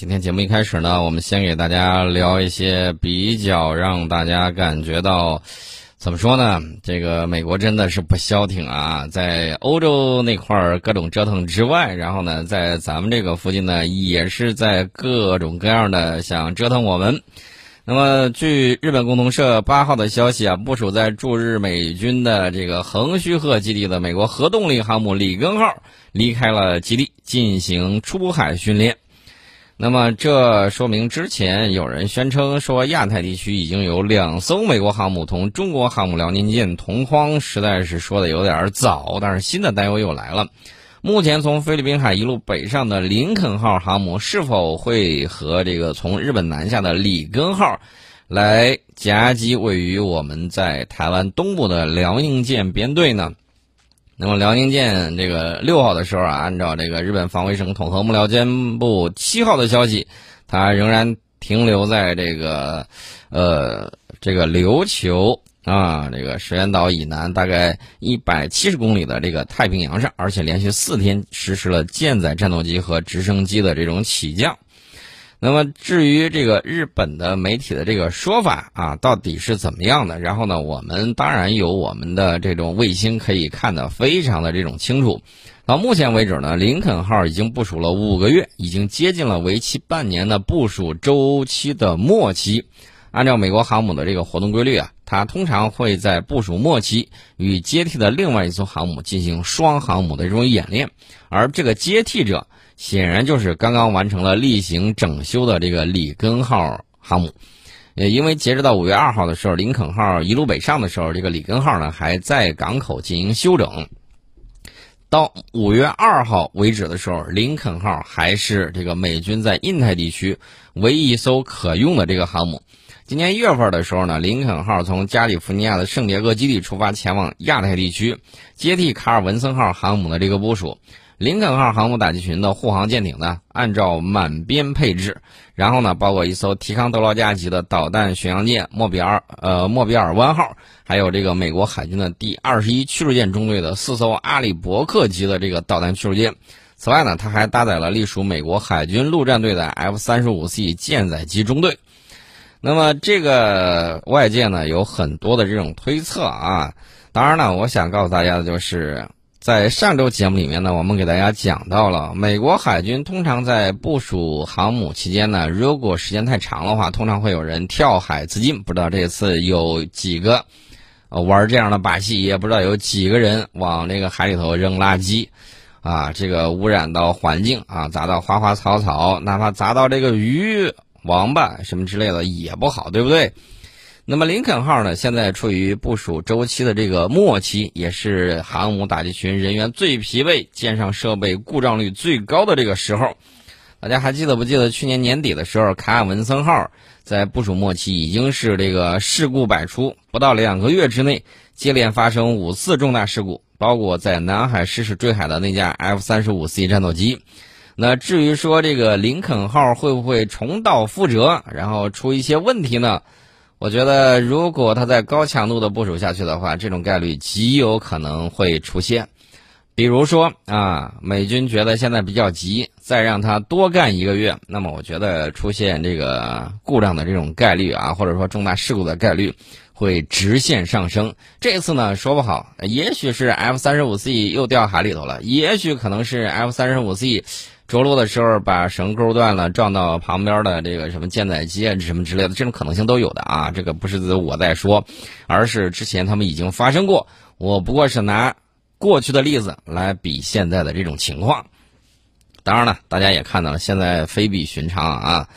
今天节目一开始呢，我们先给大家聊一些比较让大家感觉到，怎么说呢？这个美国真的是不消停啊，在欧洲那块儿各种折腾之外，然后呢，在咱们这个附近呢，也是在各种各样的想折腾我们。那么，据日本共同社八号的消息啊，部署在驻日美军的这个横须贺基地的美国核动力航母里根号离开了基地，进行出海训练。那么，这说明之前有人宣称说亚太地区已经有两艘美国航母同中国航母辽宁舰同框，实在是说的有点早。但是新的担忧又来了，目前从菲律宾海一路北上的林肯号航母是否会和这个从日本南下的里根号来夹击位于我们在台湾东部的辽宁舰编队呢？那么辽宁舰这个六号的时候啊，按照这个日本防卫省统合幕僚监部七号的消息，它仍然停留在这个呃这个琉球啊这个石垣岛以南大概一百七十公里的这个太平洋上，而且连续四天实施了舰载战斗机和直升机的这种起降。那么至于这个日本的媒体的这个说法啊，到底是怎么样的？然后呢，我们当然有我们的这种卫星可以看得非常的这种清楚。到目前为止呢，林肯号已经部署了五个月，已经接近了为期半年的部署周期的末期。按照美国航母的这个活动规律啊，它通常会在部署末期与接替的另外一艘航母进行双航母的这种演练，而这个接替者。显然就是刚刚完成了例行整修的这个里根号航母，也因为截止到五月二号的时候，林肯号一路北上的时候，这个里根号呢还在港口进行休整。到五月二号为止的时候，林肯号还是这个美军在印太地区唯一一艘可用的这个航母。今年一月份的时候呢，林肯号从加利福尼亚的圣迭戈基地出发，前往亚太地区，接替卡尔文森号航母的这个部署。林肯号航母打击群的护航舰艇呢，按照满编配置，然后呢，包括一艘提康德罗加级的导弹巡洋舰莫比尔呃莫比尔湾号，还有这个美国海军的第二十一驱逐舰中队的四艘阿里伯克级的这个导弹驱逐舰。此外呢，它还搭载了隶属美国海军陆战队的 F 三十五 C 舰载机中队。那么这个外界呢有很多的这种推测啊，当然呢，我想告诉大家的就是。在上周节目里面呢，我们给大家讲到了，美国海军通常在部署航母期间呢，如果时间太长的话，通常会有人跳海自尽。不知道这次有几个玩这样的把戏，也不知道有几个人往这个海里头扔垃圾，啊，这个污染到环境啊，砸到花花草草，哪怕砸到这个鱼、王八什么之类的也不好，对不对？那么林肯号呢，现在处于部署周期的这个末期，也是航母打击群人员最疲惫、舰上设备故障率最高的这个时候。大家还记得不记得去年年底的时候，卡尔文森号在部署末期已经是这个事故百出，不到两个月之内接连发生五次重大事故，包括在南海失事坠海的那架 F 三十五 C 战斗机。那至于说这个林肯号会不会重蹈覆辙，然后出一些问题呢？我觉得，如果他在高强度的部署下去的话，这种概率极有可能会出现。比如说啊，美军觉得现在比较急，再让他多干一个月，那么我觉得出现这个故障的这种概率啊，或者说重大事故的概率会直线上升。这次呢，说不好，也许是 F 三十五 C 又掉海里头了，也许可能是 F 三十五 C。着陆的时候把绳钩断了，撞到旁边的这个什么舰载机啊什么之类的，这种可能性都有的啊。这个不是我在说，而是之前他们已经发生过。我不过是拿过去的例子来比现在的这种情况。当然了，大家也看到了，现在非比寻常啊。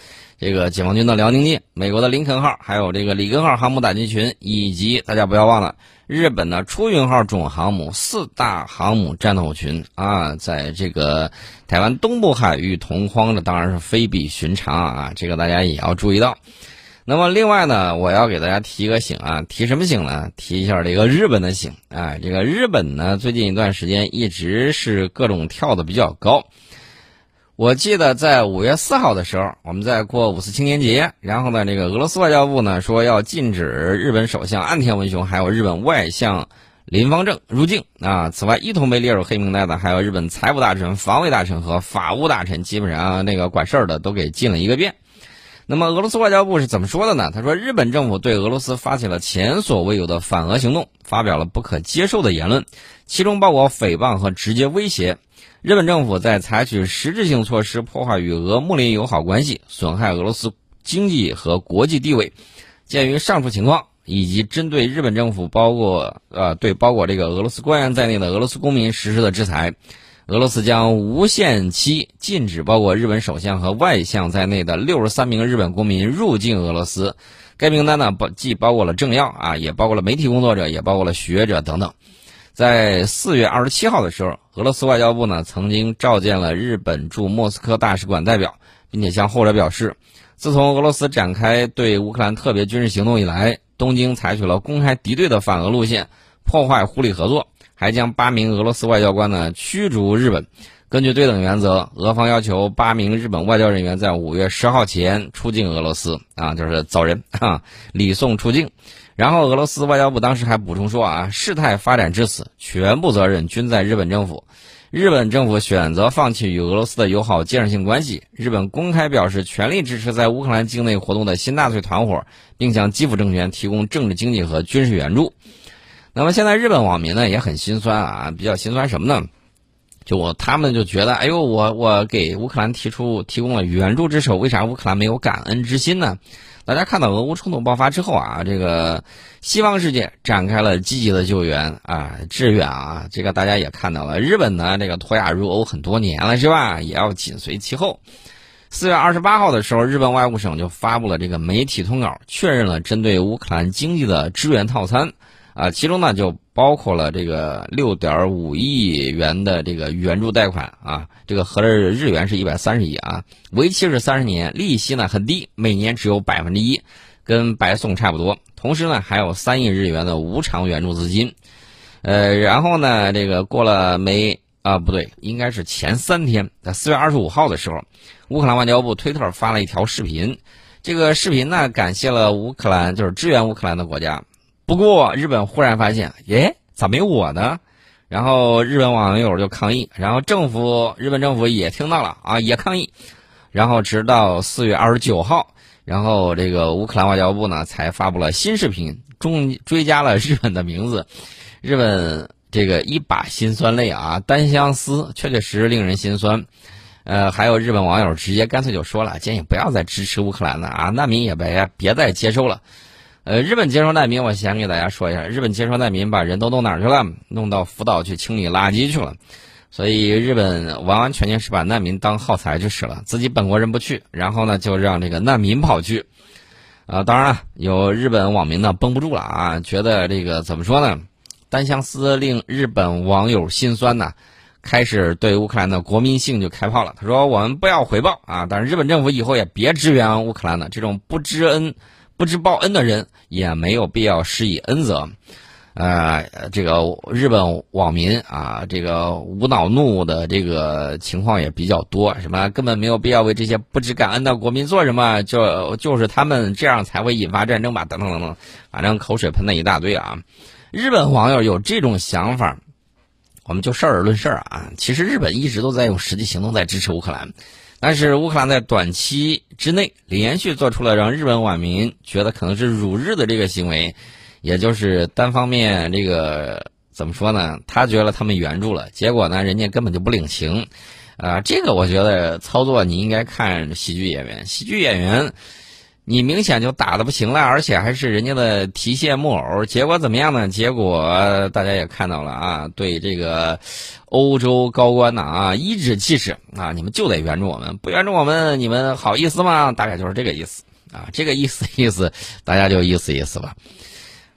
这个解放军的辽宁舰、美国的林肯号，还有这个里根号航母打击群，以及大家不要忘了日本的出云号准航母四大航母战斗群啊，在这个台湾东部海域同框的，当然是非比寻常啊，这个大家也要注意到。那么另外呢，我要给大家提个醒啊，提什么醒呢？提一下这个日本的醒啊，这个日本呢，最近一段时间一直是各种跳的比较高。我记得在五月四号的时候，我们在过五四青年节，然后呢，这个俄罗斯外交部呢说要禁止日本首相岸田文雄还有日本外相林方正入境啊。此外，一同被列入黑名单的还有日本财务大臣、防卫大臣和法务大臣，基本上那个管事儿的都给禁了一个遍。那么，俄罗斯外交部是怎么说的呢？他说，日本政府对俄罗斯发起了前所未有的反俄行动，发表了不可接受的言论，其中包括诽谤和直接威胁。日本政府在采取实质性措施破坏与俄睦邻友好关系，损害俄罗斯经济和国际地位。鉴于上述情况，以及针对日本政府包括呃对包括这个俄罗斯官员在内的俄罗斯公民实施的制裁。俄罗斯将无限期禁止包括日本首相和外相在内的六十三名日本公民入境俄罗斯。该名单呢，包既包括了政要啊，也包括了媒体工作者，也包括了学者等等。在四月二十七号的时候，俄罗斯外交部呢曾经召见了日本驻莫斯科大使馆代表，并且向后者表示，自从俄罗斯展开对乌克兰特别军事行动以来，东京采取了公开敌对的反俄路线，破坏互利合作。还将八名俄罗斯外交官呢驱逐日本。根据对等原则，俄方要求八名日本外交人员在五月十号前出境俄罗斯啊，就是走人啊，礼送出境。然后俄罗斯外交部当时还补充说啊，事态发展至此，全部责任均在日本政府。日本政府选择放弃与俄罗斯的友好建设性关系。日本公开表示全力支持在乌克兰境内活动的新纳粹团伙，并向基辅政权提供政治、经济和军事援助。那么现在日本网民呢也很心酸啊，比较心酸什么呢？就我他们就觉得，哎呦，我我给乌克兰提出提供了援助之手，为啥乌克兰没有感恩之心呢？大家看到俄乌冲突爆发之后啊，这个西方世界展开了积极的救援啊支援啊，这个大家也看到了。日本呢，这个脱亚入欧很多年了是吧？也要紧随其后。四月二十八号的时候，日本外务省就发布了这个媒体通稿，确认了针对乌克兰经济的支援套餐。啊，其中呢就包括了这个六点五亿元的这个援助贷款啊，这个合着日元是一百三十亿啊，为期是三十年，利息呢很低，每年只有百分之一，跟白送差不多。同时呢，还有三亿日元的无偿援助资金。呃，然后呢，这个过了没啊？不对，应该是前三天，在四月二十五号的时候，乌克兰外交部推特发了一条视频，这个视频呢感谢了乌克兰，就是支援乌克兰的国家。不过，日本忽然发现，耶，咋没我呢？然后日本网友就抗议，然后政府，日本政府也听到了啊，也抗议。然后直到四月二十九号，然后这个乌克兰外交部呢才发布了新视频，中追加了日本的名字。日本这个一把辛酸泪啊，单相思，确确实实令人心酸。呃，还有日本网友直接干脆就说了，建议不要再支持乌克兰了啊，难民也别别再接收了。呃，日本接收难民，我先给大家说一下，日本接收难民把人都弄哪儿去了？弄到福岛去清理垃圾去了。所以日本完完全全是把难民当耗材去使了，自己本国人不去，然后呢就让这个难民跑去。啊，当然了，有日本网民呢绷不住了啊，觉得这个怎么说呢？单相思令日本网友心酸呐，开始对乌克兰的国民性就开炮了。他说：“我们不要回报啊，但是日本政府以后也别支援乌克兰了，这种不知恩。”不知报恩的人也没有必要施以恩泽，呃，这个日本网民啊，这个无脑怒的这个情况也比较多，什么根本没有必要为这些不知感恩的国民做什么，就就是他们这样才会引发战争吧，等等等等，反正口水喷了一大堆啊。日本网友有这种想法，我们就事儿论事儿啊，其实日本一直都在用实际行动在支持乌克兰。但是乌克兰在短期之内连续做出了让日本网民觉得可能是辱日的这个行为，也就是单方面这个怎么说呢？他觉得他们援助了，结果呢，人家根本就不领情，啊，这个我觉得操作你应该看喜剧演员，喜剧演员。你明显就打的不行了，而且还是人家的提线木偶，结果怎么样呢？结果大家也看到了啊，对这个欧洲高官呐啊，颐指气使啊，你们就得援助我们，不援助我们，你们好意思吗？大概就是这个意思啊，这个意思意思，大家就意思意思吧。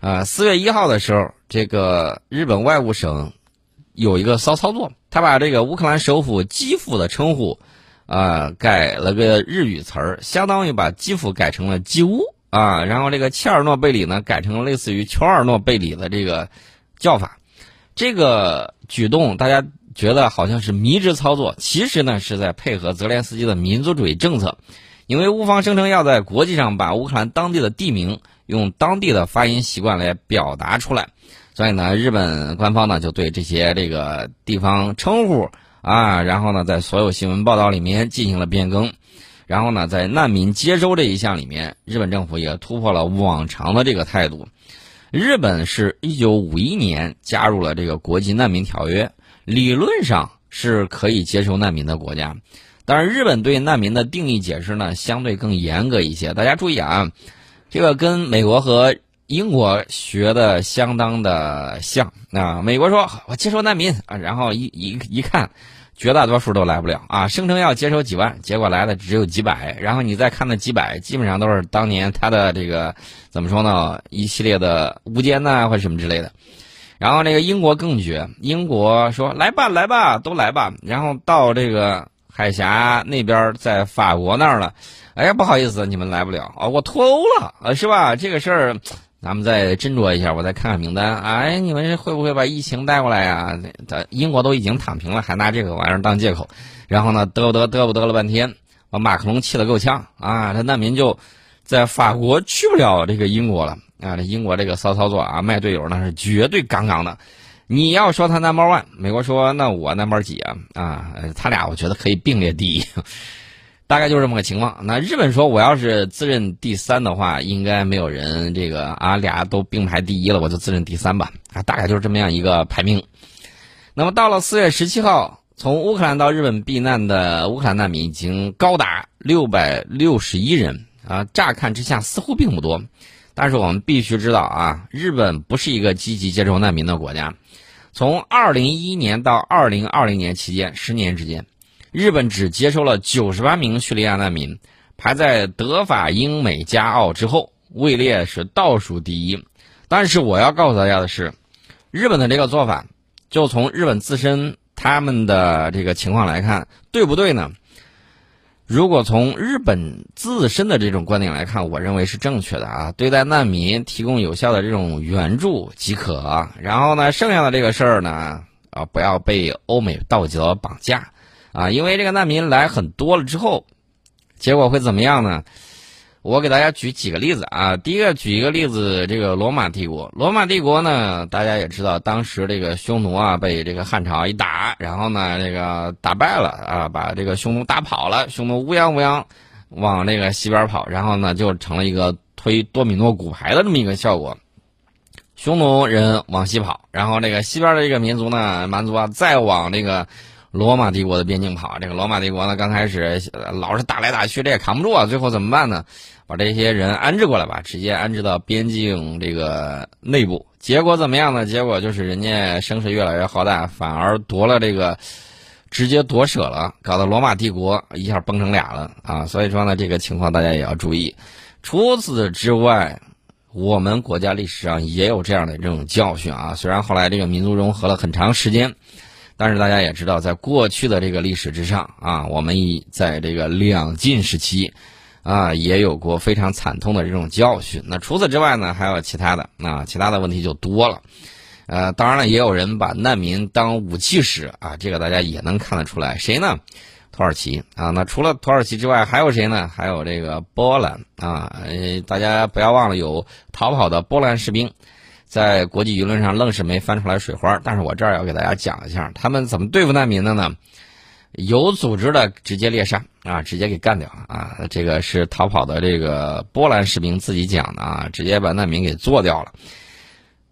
啊，四月一号的时候，这个日本外务省有一个骚操作，他把这个乌克兰首府基辅的称呼。啊，改了个日语词儿，相当于把基辅改成了基乌啊，然后这个切尔诺贝里呢改成了类似于乔尔诺贝里的这个叫法。这个举动大家觉得好像是迷之操作，其实呢是在配合泽连斯基的民族主义政策，因为乌方声称要在国际上把乌克兰当地的地名用当地的发音习惯来表达出来，所以呢，日本官方呢就对这些这个地方称呼啊，然后呢，在所有新闻报道里面进行了变更，然后呢，在难民接收这一项里面，日本政府也突破了往常的这个态度。日本是一九五一年加入了这个国际难民条约，理论上是可以接收难民的国家，但是日本对难民的定义解释呢，相对更严格一些。大家注意啊，这个跟美国和英国学的相当的像啊。美国说我接收难民啊，然后一一一看。绝大多数都来不了啊！声称要接收几万，结果来的只有几百。然后你再看那几百，基本上都是当年他的这个怎么说呢？一系列的无间呐，或者什么之类的。然后那个英国更绝，英国说来吧，来吧，都来吧。然后到这个海峡那边，在法国那儿了，哎呀，不好意思，你们来不了啊，我脱欧了啊，是吧？这个事儿。咱们再斟酌一下，我再看看名单。哎，你们会不会把疫情带过来呀？咱英国都已经躺平了，还拿这个玩意儿当借口，然后呢，嘚嘚嘚不嘚了半天，把马克龙气得够呛啊！这难民就在法国去不了这个英国了啊！这英国这个骚操作啊，卖队友那是绝对杠杠的。你要说他 number one，美国说那我 number 几啊？啊，他俩我觉得可以并列第一。大概就是这么个情况。那日本说，我要是自认第三的话，应该没有人这个啊，俩都并排第一了，我就自认第三吧。啊，大概就是这么样一个排名。那么到了四月十七号，从乌克兰到日本避难的乌克兰难民已经高达六百六十一人啊。乍看之下似乎并不多，但是我们必须知道啊，日本不是一个积极接收难民的国家。从二零一一年到二零二零年期间，十年之间。日本只接收了九十八名叙利亚难民，排在德法英美加澳之后，位列是倒数第一。但是我要告诉大家的是，日本的这个做法，就从日本自身他们的这个情况来看，对不对呢？如果从日本自身的这种观点来看，我认为是正确的啊。对待难民提供有效的这种援助即可，然后呢，剩下的这个事儿呢，啊，不要被欧美道德绑架。啊，因为这个难民来很多了之后，结果会怎么样呢？我给大家举几个例子啊。第一个举一个例子，这个罗马帝国。罗马帝国呢，大家也知道，当时这个匈奴啊被这个汉朝一打，然后呢这个打败了啊，把这个匈奴打跑了，匈奴乌泱乌泱往那个西边跑，然后呢就成了一个推多米诺骨牌的这么一个效果。匈奴人往西跑，然后那个西边的这个民族呢，蛮族啊再往那个。罗马帝国的边境跑，这个罗马帝国呢，刚开始老是打来打去，这也扛不住啊。最后怎么办呢？把这些人安置过来吧，直接安置到边境这个内部。结果怎么样呢？结果就是人家声势越来越浩大，反而夺了这个，直接夺舍了，搞得罗马帝国一下崩成俩了啊！所以说呢，这个情况大家也要注意。除此之外，我们国家历史上也有这样的这种教训啊。虽然后来这个民族融合了很长时间。但是大家也知道，在过去的这个历史之上啊，我们已在这个两晋时期，啊，也有过非常惨痛的这种教训。那除此之外呢，还有其他的啊，其他的问题就多了。呃，当然了，也有人把难民当武器使啊，这个大家也能看得出来。谁呢？土耳其啊。那除了土耳其之外，还有谁呢？还有这个波兰啊。呃，大家不要忘了有逃跑的波兰士兵。在国际舆论上愣是没翻出来水花，但是我这儿要给大家讲一下，他们怎么对付难民的呢？有组织的直接猎杀啊，直接给干掉啊！这个是逃跑的这个波兰士兵自己讲的啊，直接把难民给做掉了。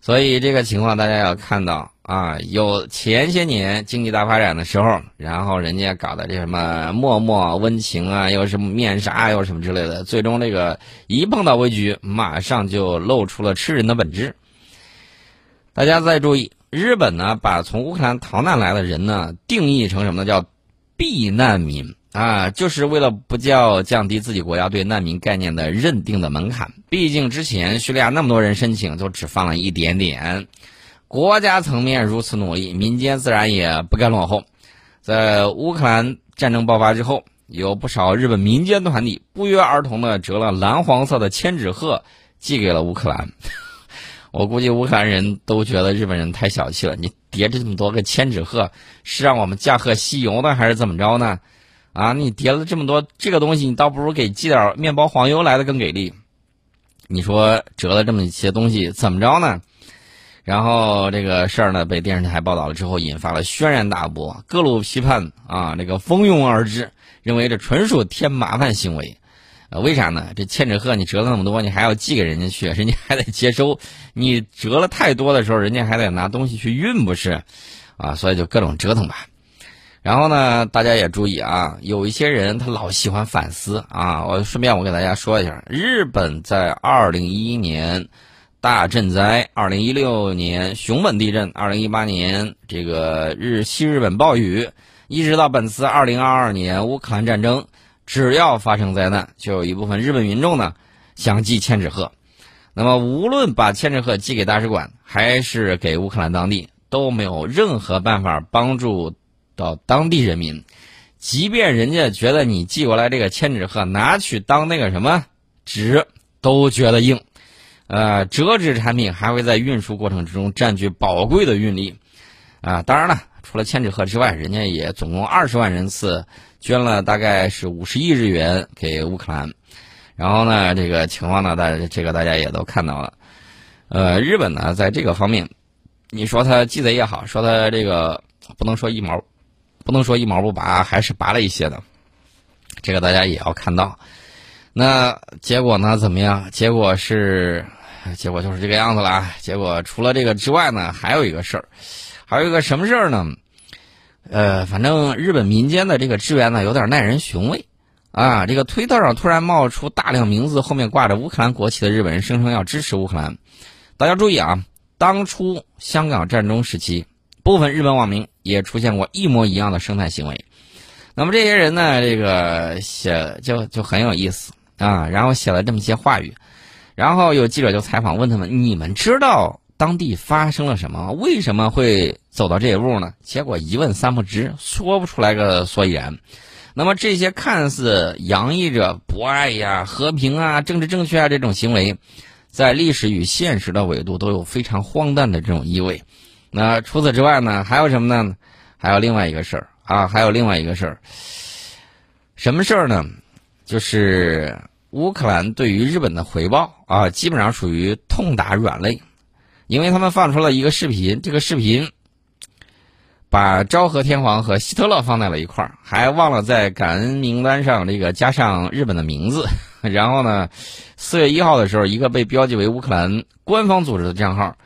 所以这个情况大家要看到啊，有前些年经济大发展的时候，然后人家搞的这什么默默温情啊，又什么面纱，又什么之类的，最终这个一碰到危局，马上就露出了吃人的本质。大家再注意，日本呢把从乌克兰逃难来的人呢定义成什么呢？叫避难民啊，就是为了不叫降低自己国家对难民概念的认定的门槛。毕竟之前叙利亚那么多人申请，就只放了一点点。国家层面如此努力，民间自然也不甘落后。在乌克兰战争爆发之后，有不少日本民间团体不约而同的折了蓝黄色的千纸鹤寄给了乌克兰。我估计乌克兰人都觉得日本人太小气了。你叠这么多个千纸鹤，是让我们驾鹤西游呢，还是怎么着呢？啊，你叠了这么多这个东西，你倒不如给寄点面包黄油来的更给力。你说折了这么一些东西，怎么着呢？然后这个事儿呢被电视台报道了之后，引发了轩然大波，各路批判啊，这个蜂拥而至，认为这纯属添麻烦行为。为啥呢？这千纸鹤你折了那么多，你还要寄给人家去，人家还得接收。你折了太多的时候，人家还得拿东西去运，不是？啊，所以就各种折腾吧。然后呢，大家也注意啊，有一些人他老喜欢反思啊。我顺便我给大家说一下，日本在二零一一年大震灾，二零一六年熊本地震，二零一八年这个日西日本暴雨，一直到本次二零二二年乌克兰战争，只要发生灾难，就有一部分日本民众呢想寄千纸鹤。那么无论把千纸鹤寄给大使馆，还是给乌克兰当地，都没有任何办法帮助。到当地人民，即便人家觉得你寄过来这个千纸鹤拿去当那个什么纸，都觉得硬。呃，折纸产品还会在运输过程之中占据宝贵的运力。啊，当然了，除了千纸鹤之外，人家也总共二十万人次捐了大概是五十亿日元给乌克兰。然后呢，这个情况呢，大家这个大家也都看到了。呃，日本呢，在这个方面，你说他鸡贼也好，说他这个不能说一毛。不能说一毛不拔，还是拔了一些的，这个大家也要看到。那结果呢？怎么样？结果是，结果就是这个样子了。结果除了这个之外呢，还有一个事儿，还有一个什么事儿呢？呃，反正日本民间的这个支援呢，有点耐人寻味啊。这个推特上突然冒出大量名字，后面挂着乌克兰国旗的日本人，声称要支持乌克兰。大家注意啊，当初香港战争时期。部分日本网民也出现过一模一样的生态行为，那么这些人呢，这个写就就很有意思啊，然后写了这么些话语，然后有记者就采访问他们：你们知道当地发生了什么？为什么会走到这一步呢？结果一问三不知，说不出来个所以然。那么这些看似洋溢着博爱呀、和平啊、政治正确啊这种行为，在历史与现实的维度都有非常荒诞的这种意味。那除此之外呢？还有什么呢？还有另外一个事儿啊，还有另外一个事儿。什么事儿呢？就是乌克兰对于日本的回报啊，基本上属于痛打软肋，因为他们放出了一个视频，这个视频把昭和天皇和希特勒放在了一块儿，还忘了在感恩名单上这个加上日本的名字。然后呢，四月一号的时候，一个被标记为乌克兰官方组织的账号。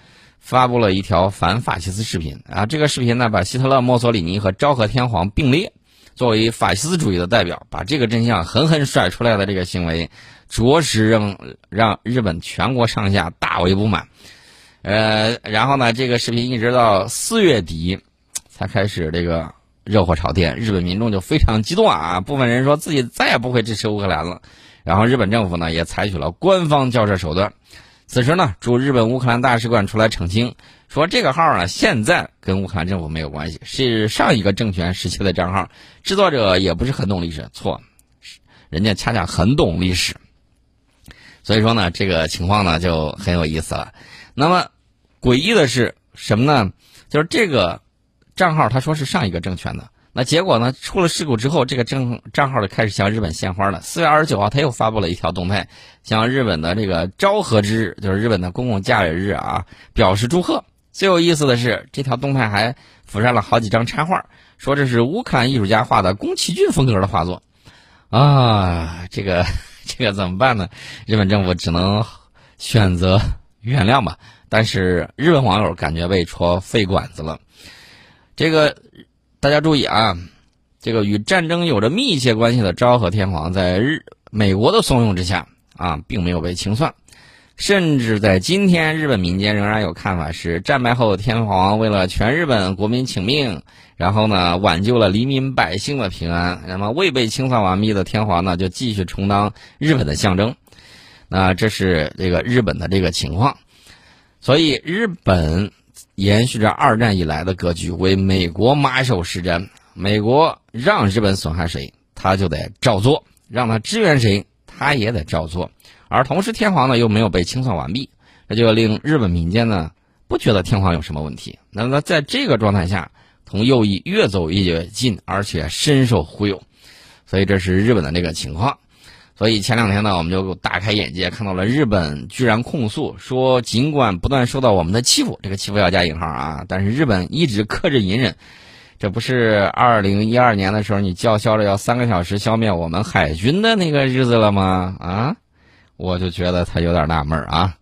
发布了一条反法西斯视频啊，这个视频呢把希特勒、墨索里尼和昭和天皇并列，作为法西斯主义的代表，把这个真相狠狠甩出来的这个行为，着实让让日本全国上下大为不满。呃，然后呢，这个视频一直到四月底才开始这个热火朝天，日本民众就非常激动啊，部分人说自己再也不会支持乌克兰了，然后日本政府呢也采取了官方交涉手段。此时呢，驻日本乌克兰大使馆出来澄清，说这个号呢现在跟乌克兰政府没有关系，是上一个政权时期的账号，制作者也不是很懂历史，错，人家恰恰很懂历史。所以说呢，这个情况呢就很有意思了。那么诡异的是什么呢？就是这个账号他说是上一个政权的。那结果呢？出了事故之后，这个账账号就开始向日本献花了。四月二十九号，他又发布了一条动态，向日本的这个昭和之日，就是日本的公共假日啊，表示祝贺。最有意思的是，这条动态还附上了好几张插画，说这是乌克兰艺术家画的宫崎骏风格的画作。啊，这个 这个怎么办呢？日本政府只能选择原谅吧。但是日本网友感觉被戳肺管子了。这个。大家注意啊，这个与战争有着密切关系的昭和天皇，在日美国的怂恿之下啊，并没有被清算，甚至在今天，日本民间仍然有看法是，战败后天皇为了全日本国民请命，然后呢挽救了黎民百姓的平安，那么未被清算完毕的天皇呢，就继续充当日本的象征。那这是这个日本的这个情况，所以日本。延续着二战以来的格局，为美国马首是瞻。美国让日本损害谁，他就得照做；让他支援谁，他也得照做。而同时，天皇呢又没有被清算完毕，这就令日本民间呢不觉得天皇有什么问题。那么，在这个状态下，同右翼越走越近，而且深受忽悠。所以，这是日本的这个情况。所以前两天呢，我们就大开眼界，看到了日本居然控诉说，尽管不断受到我们的欺负，这个欺负要加引号啊，但是日本一直克制隐忍。这不是二零一二年的时候你叫嚣着要三个小时消灭我们海军的那个日子了吗？啊，我就觉得他有点纳闷啊。